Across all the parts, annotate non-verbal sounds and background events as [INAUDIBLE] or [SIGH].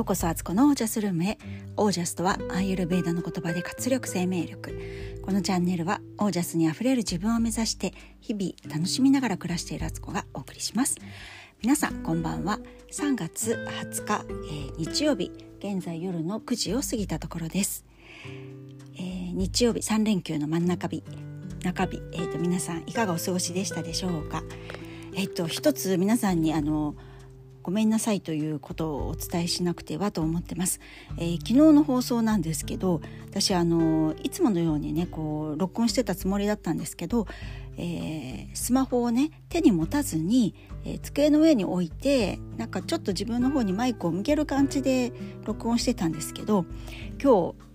ようこそアツコのオージャスルームへ。オージャスとはアーユルベーダの言葉で活力生命力。このチャンネルはオージャスにあふれる自分を目指して日々楽しみながら暮らしているアツコがお送りします。皆さんこんばんは。3月20日、えー、日曜日現在夜の9時を過ぎたところです、えー、日曜日3連休の真ん中日。中日、えーと、皆さんいかがお過ごしでしたでしょうか？えっ、ー、と一つ皆さんにあのごめんなさいということをお伝えしなくてはと思ってます、えー、昨日の放送なんですけど私あのいつものようにねこう録音してたつもりだったんですけど、えー、スマホをね手に持たずに、えー、机の上に置いてなんかちょっと自分の方にマイクを向ける感じで録音してたんですけど今日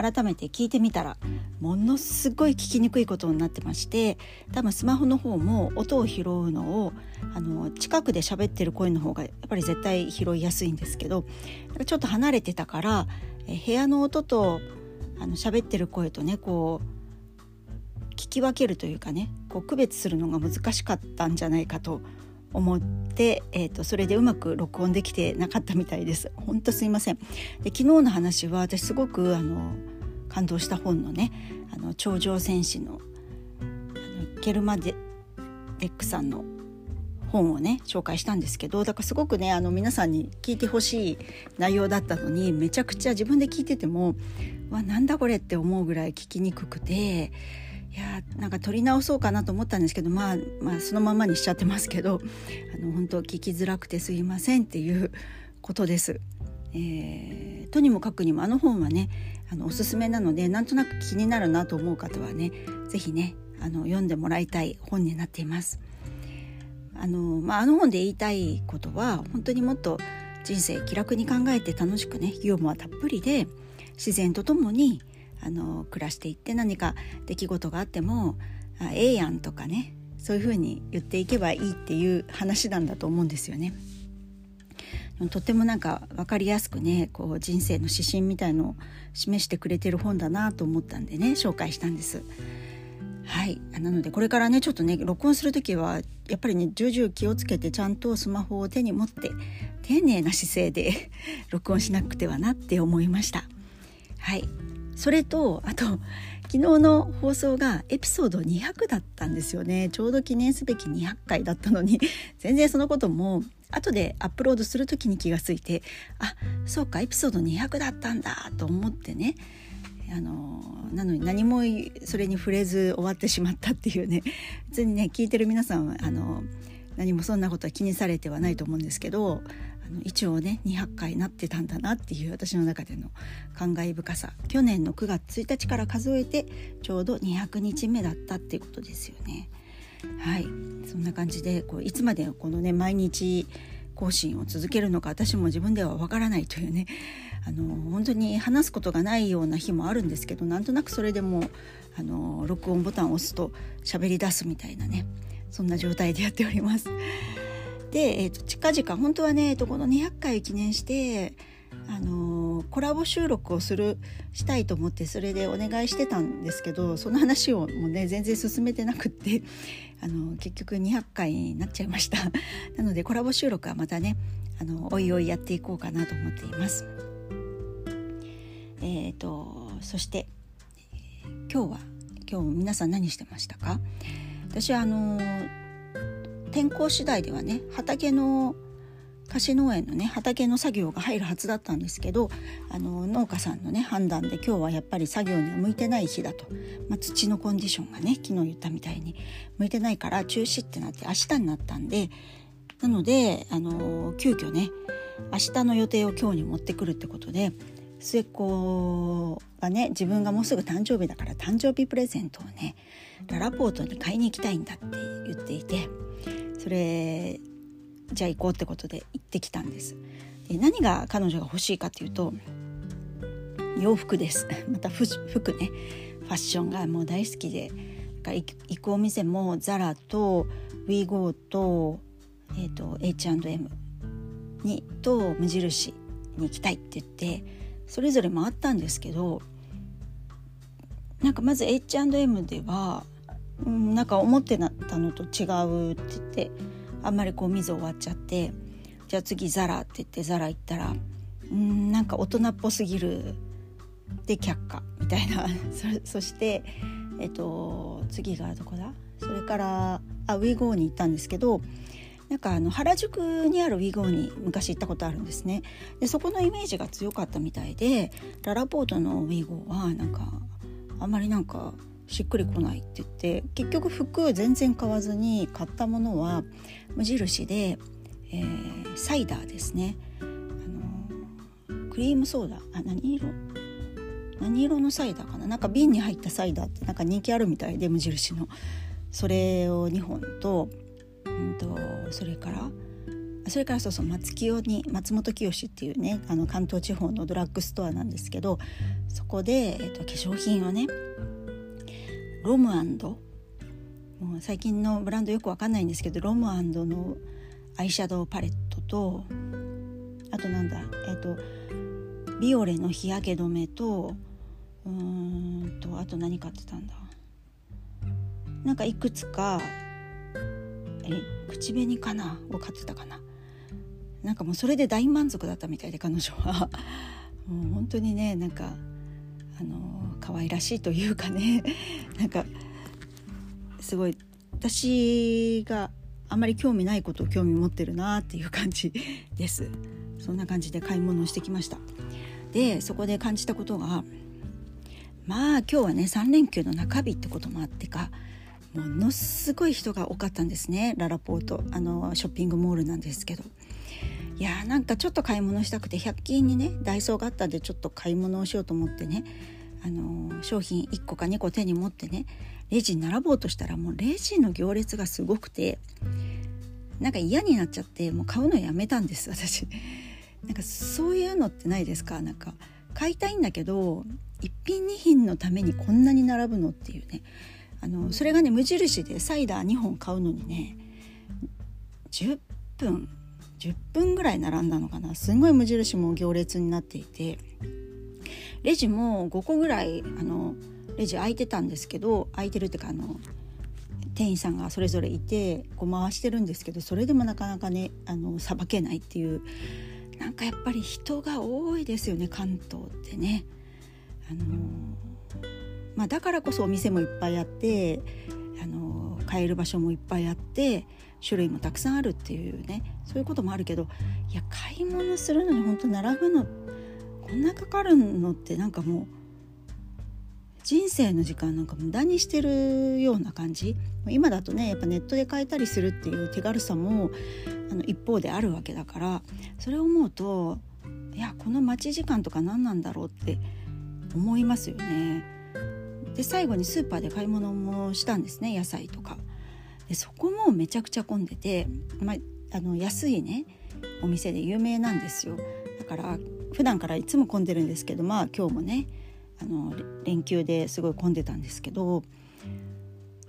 改めて聞いてみたらものすごい聞きにくいことになってまして多分スマホの方も音を拾うのをあの近くで喋ってる声の方がやっぱり絶対拾いやすいんですけどちょっと離れてたから部屋の音とあの喋ってる声とねこう聞き分けるというかねこう区別するのが難しかったんじゃないかと思って、えーと、それでうまく録音できてなかったみたいです。本当すいませんで昨日の話は私すごくあの感動した本のねあの頂上戦士のあのケルマデデックさんの本をね紹介したんですけどだからすごくねあの皆さんに聞いてほしい内容だったのにめちゃくちゃ自分で聞いててもわなんだこれって思うぐらい聞きにくくていやなんか撮り直そうかなと思ったんですけど、まあ、まあそのままにしちゃってますけどあの本当聞きづらくてすいませんっていうことです。えー、とにもかくにもあの本はねあのおすすめなのでなんとなく気になるなと思う方はね是非ねあの読んでもらいたい本になっています。あのまあ、あの本で言いたいことは本当にもっと人生気楽に考えて楽しくねユーモアたっぷりで自然とともにあの暮らしていって何か出来事があっても「あええやん」とかねそういうふうに言っていけばいいっていう話なんだと思うんですよね。とてもなんか分かりやすくねこう人生の指針みたいのを示してくれてる本だなと思ったんでね紹介したんです。はいなのでこれからねちょっとね録音する時はやっぱりね重々気をつけてちゃんとスマホを手に持って丁寧な姿勢で [LAUGHS] 録音しなくてはなって思いました。はいそれとあと昨日の放送がエピソード200だったんですよね。ちょうど記念すべき200回だったのに。[LAUGHS] 全然そのことも後でアップロードする時に気がついてあそうかエピソード200だったんだと思ってね。あのなのに何もそれに触れず終わってしまったっていうね。別にね聞いてる皆さんはあの何もそんなことは気にされてはないと思うんですけどの一応ね200回なってたんだなっていう私の中での感慨深さ去年の9月1日から数えてちょうど200日目だったっていうことですよね。はいそんな感じでこういつまでこのね毎日更新を続けるのか私も自分ではわからないというねあの本当に話すことがないような日もあるんですけどなんとなくそれでもあの録音ボタンを押すと喋り出すみたいなねそんな状態でやっております。で、えーと、近々本当はね、えーと、この200回記念してあのー、コラボ収録をするしたいと思ってそれでお願いしてたんですけどその話をもうね全然進めてなくって [LAUGHS] あのー、結局200回になっちゃいました。[LAUGHS] なのでコラボ収録はまたねあのおいおいやっていこうかなと思っています。えーと、そして、今日は今日皆さん何してましたか？私あの天候次第ではね畑の貸し農園のね畑の作業が入るはずだったんですけどあの農家さんのね判断で今日はやっぱり作業には向いてない日だと、まあ、土のコンディションがね昨日言ったみたいに向いてないから中止ってなって明日になったんでなのであの急遽ね明日の予定を今日に持ってくるってことで末っ子がね自分がもうすぐ誕生日だから誕生日プレゼントをねララポートに買いに行きたいんだって言っていてそれじゃあ行こうってことで行ってきたんです。で何が彼女が欲しいかっていうと洋服です。[LAUGHS] また服ね。ファッションがもう大好きで。行くお店もザラとウィーゴーと,、えーと、H&M にと無印に行きたいって言ってそれぞれ回ったんですけどなんかまず H&M ではうん、なんか思ってたのと違うって言ってあんまりこう見ず終わっちゃってじゃあ次 ZARAって言って ZARA行ったらうんなんか大人っぽすぎるで却下みたいな。[LAUGHS] そそしてえっと次がどこだ？それからあ WEGOに行ったんですけどなんかあの原宿にある WEGOに昔行ったことあるんですね。でそこのイメージが強かったみたいでららぽーとの WEGOはなんかあんまりなんかしっくりこないって言って結局服全然買わずに買ったものは無印で、えー、サイダーですね。あのクリームソーダあ何色？何色のサイダーかな？なんか瓶に入ったサイダーってなんか人気あるみたいで無印の。それを2本と,、うんと、それからそれからそうそう松清に松本清っていうねあの関東地方のドラッグストアなんですけどそこで、えーと、化粧品をねロムもう最近のブランドよくわかんないんですけどロムのアイシャドウパレットとあとなんだえっ、とビオレの日焼け止めとうんとあと何買ってたんだ。なんかいくつかえ口紅かな？を買ってたかな？なんかもうそれで大満足だったみたいで彼女は。[LAUGHS] もう本当にねなんかあの可愛らしいというかね。[LAUGHS] なんかすごい私があまり興味ないことを興味持ってるなっていう感じです。[LAUGHS] そんな感じで買い物をしてきました。でそこで感じたことがまあ今日はね3連休の中日ってこともあってかものすごい人が多かったんですねララポート。あのショッピングモールなんですけど。いやーなんかちょっと買い物したくて100均にねダイソーがあったんでちょっと買い物をしようと思ってねあの商品1個か2個手に持ってねレジに並ぼうとしたらもうレジの行列がすごくてなんか嫌になっちゃってもう買うのやめたんです私。[LAUGHS] なんかそういうのってないですか？なんか買いたいんだけど1品2品のためにこんなに並ぶのっていうね。あのそれがね無印でサイダー2本買うのにね10分10分ぐらい並んだのかなすごい無印も行列になっていてレジも5個ぐらいあのレジ空いてたんですけど空いてるっていうかあの店員さんがそれぞれいてこう回してるんですけどそれでもなかなかねあのさばけないっていうなんかやっぱり人が多いですよね関東ってね。あのまあ、だからこそお店もいっぱいあってあの買える場所もいっぱいあって種類もたくさんあるっていうねそういうこともあるけどいや買い物するのに本当並ぶのこんなかかるのってなんかもう人生の時間なんか無駄にしてるような感じ今だとねやっぱネットで買えたりするっていう手軽さもあの一方であるわけだからそれを思うといやこの待ち時間とか何なんだろうって思いますよね。で最後にスーパーで買い物もしたんですね野菜とか。でそこもめちゃくちゃ混んでて、まあ、の安いねお店で有名なんですよだから普段からいつも混んでるんですけどまあ今日もねあの連休ですごい混んでたんですけど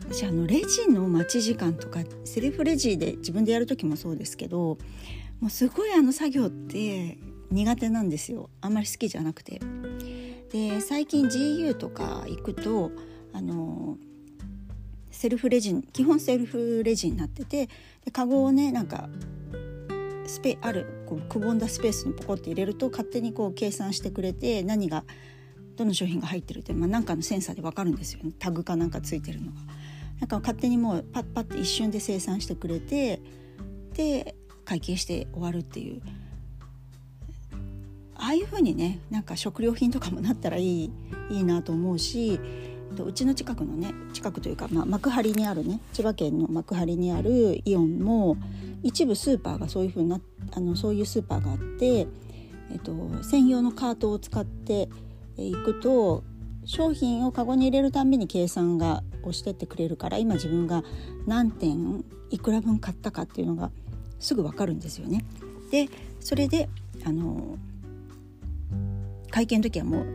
私あのレジの待ち時間とかセルフレジで自分でやる時もそうですけどもうすごいあの作業って苦手なんですよあんまり好きじゃなくて。で最近 GU とか行くとあのセルフレジ基本セルフレジになっててでカゴをねなんかスペあるこうくぼんだスペースにポコって入れると勝手にこう計算してくれて何がどの商品が入ってるって、まあ、なんかのセンサーで分かるんですよねタグかなんかついてるのが。なんか勝手にもうパッパッて一瞬で生産してくれてで会計して終わるっていうああいう風にねなんか食料品とかもなったらいいいいなと思うしうちの近くのね近くというか、まあ、幕張にあるね千葉県の幕張にあるイオンも一部スーパーがそういう風なあのそういうスーパーがあって、えっと、専用のカートを使っていくと商品をカゴに入れるたんびに計算が押してってくれるから今自分が何点いくら分買ったかっていうのがすぐ分かるんですよね。でそれであの会見の時はもう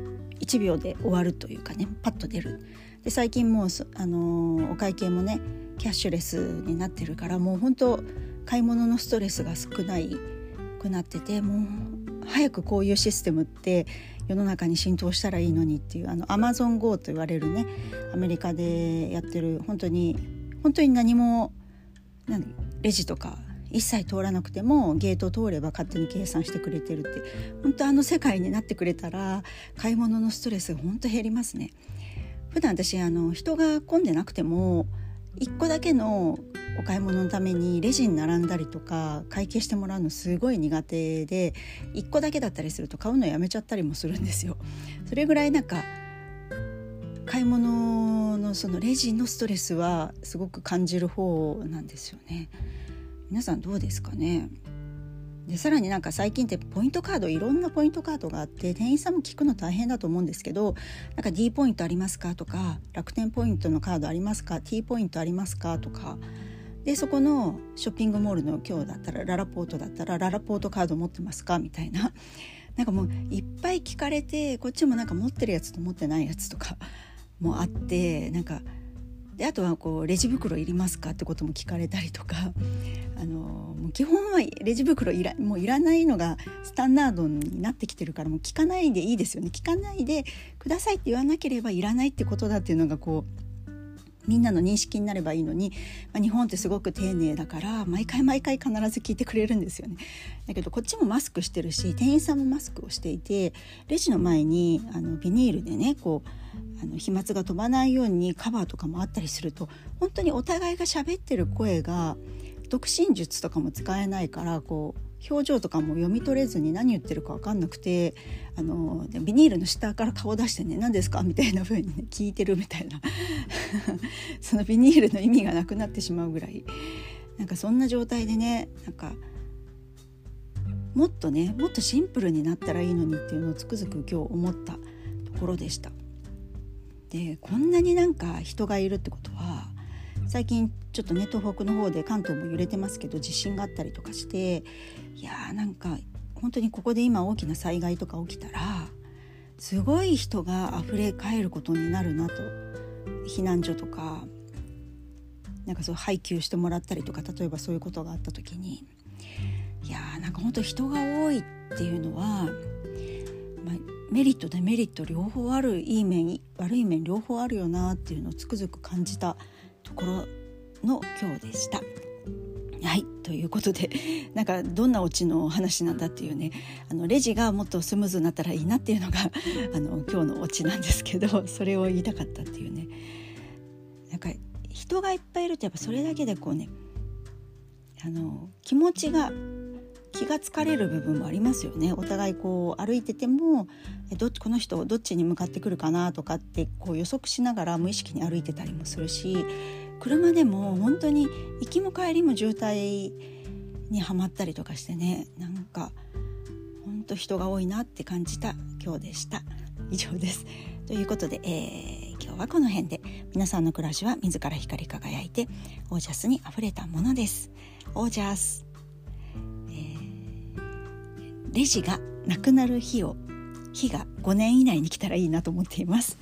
1秒で終わるというかねパッと出る。で最近もうあのお会計もねキャッシュレスになってるからもう本当買い物のストレスが少ないくなっててもう早くこういうシステムって世の中に浸透したらいいのにっていうあのアマゾン GO と言われるねアメリカでやってる本当に本当に何も何レジとか一切通らなくてもゲート通れば勝手に計算してくれてるって本当あの世界になってくれたら買い物のストレスが本当減りますね普段私あの人が混んでなくても1個だけのお買い物のためにレジに並んだりとか会計してもらうのすごい苦手で1個だけだったりすると買うのやめちゃったりもするんですよ。それぐらいなんか買い物のそのレジのストレスはすごく感じる方なんですよね。皆さんどうですかね？でさらになんか最近ってポイントカードいろんなポイントカードがあって店員さんも聞くの大変だと思うんですけどなんか D ポイントありますかとか楽天ポイントのカードありますか？T ポイントありますかとか。でそこのショッピングモールの今日だったらララポートだったらララポートカード持ってますか？みたいな。[LAUGHS] なんかもういっぱい聞かれてこっちもなんか持ってるやつと持ってないやつとかもあってなんかであとはこうレジ袋いりますか？ってことも聞かれたりとか。あのもう基本はレジ袋いらもういらないのがスタンダードになってきてるからもう聞かないでいいですよね聞かないでくださいって言わなければいらないってことだっていうのがこうみんなの認識になればいいのに、まあ、日本ってすごく丁寧だから毎回毎回必ず聞いてくれるんですよね。だけどこっちもマスクしてるし店員さんもマスクをしていてレジの前にあのビニールでねこうあの飛沫が飛ばないようにカバーとかもあったりすると本当にお互いが喋ってる声が独身術とかも使えないからこう表情とかも読み取れずに何言ってるか分かんなくてあのビニールの下から顔出してね何ですか？みたいな風にね聞いてるみたいな。[LAUGHS] そのビニールの意味がなくなってしまうぐらい。なんかそんな状態でねなんかもっとねもっとシンプルになったらいいのにっていうのをつくづく今日思ったところでした。でこんなになんか人がいるってこと最近ちょっとね東北の方で関東も揺れてますけど地震があったりとかしていやーなんか本当にここで今大きな災害とか起きたらすごい人が溢れ返ることになるなと避難所とかなんかそう配給してもらったりとか例えばそういうことがあった時にいやーなんか本当人が多いっていうのは、まあ、メリットデメリット両方あるいい面悪い面両方あるよなっていうのをつくづく感じたところの今日でした。はいということで [LAUGHS] なんかどんなオチの話なんだっていうねあのレジがもっとスムーズになったらいいなっていうのが [LAUGHS] あの今日のオチなんですけど [LAUGHS] それを言いたかったっていうねなんか人がいっぱいいるとやっぱそれだけでこうねあの気持ちが気が疲れる部分もありますよね。お互いこう歩いててもどこの人どっちに向かってくるかなとかってこう予測しながら無意識に歩いてたりもするし車でも本当に行きも帰りも渋滞にはまったりとかしてねなんか本当人が多いなって感じた今日でした。以上です。ということで、えー、今日はこの辺で。皆さんの暮らしは自ら光り輝いてオージャスにあふれたものです。オージャス、レジがなくなる日を日が5年以内に来たらいいなと思っています。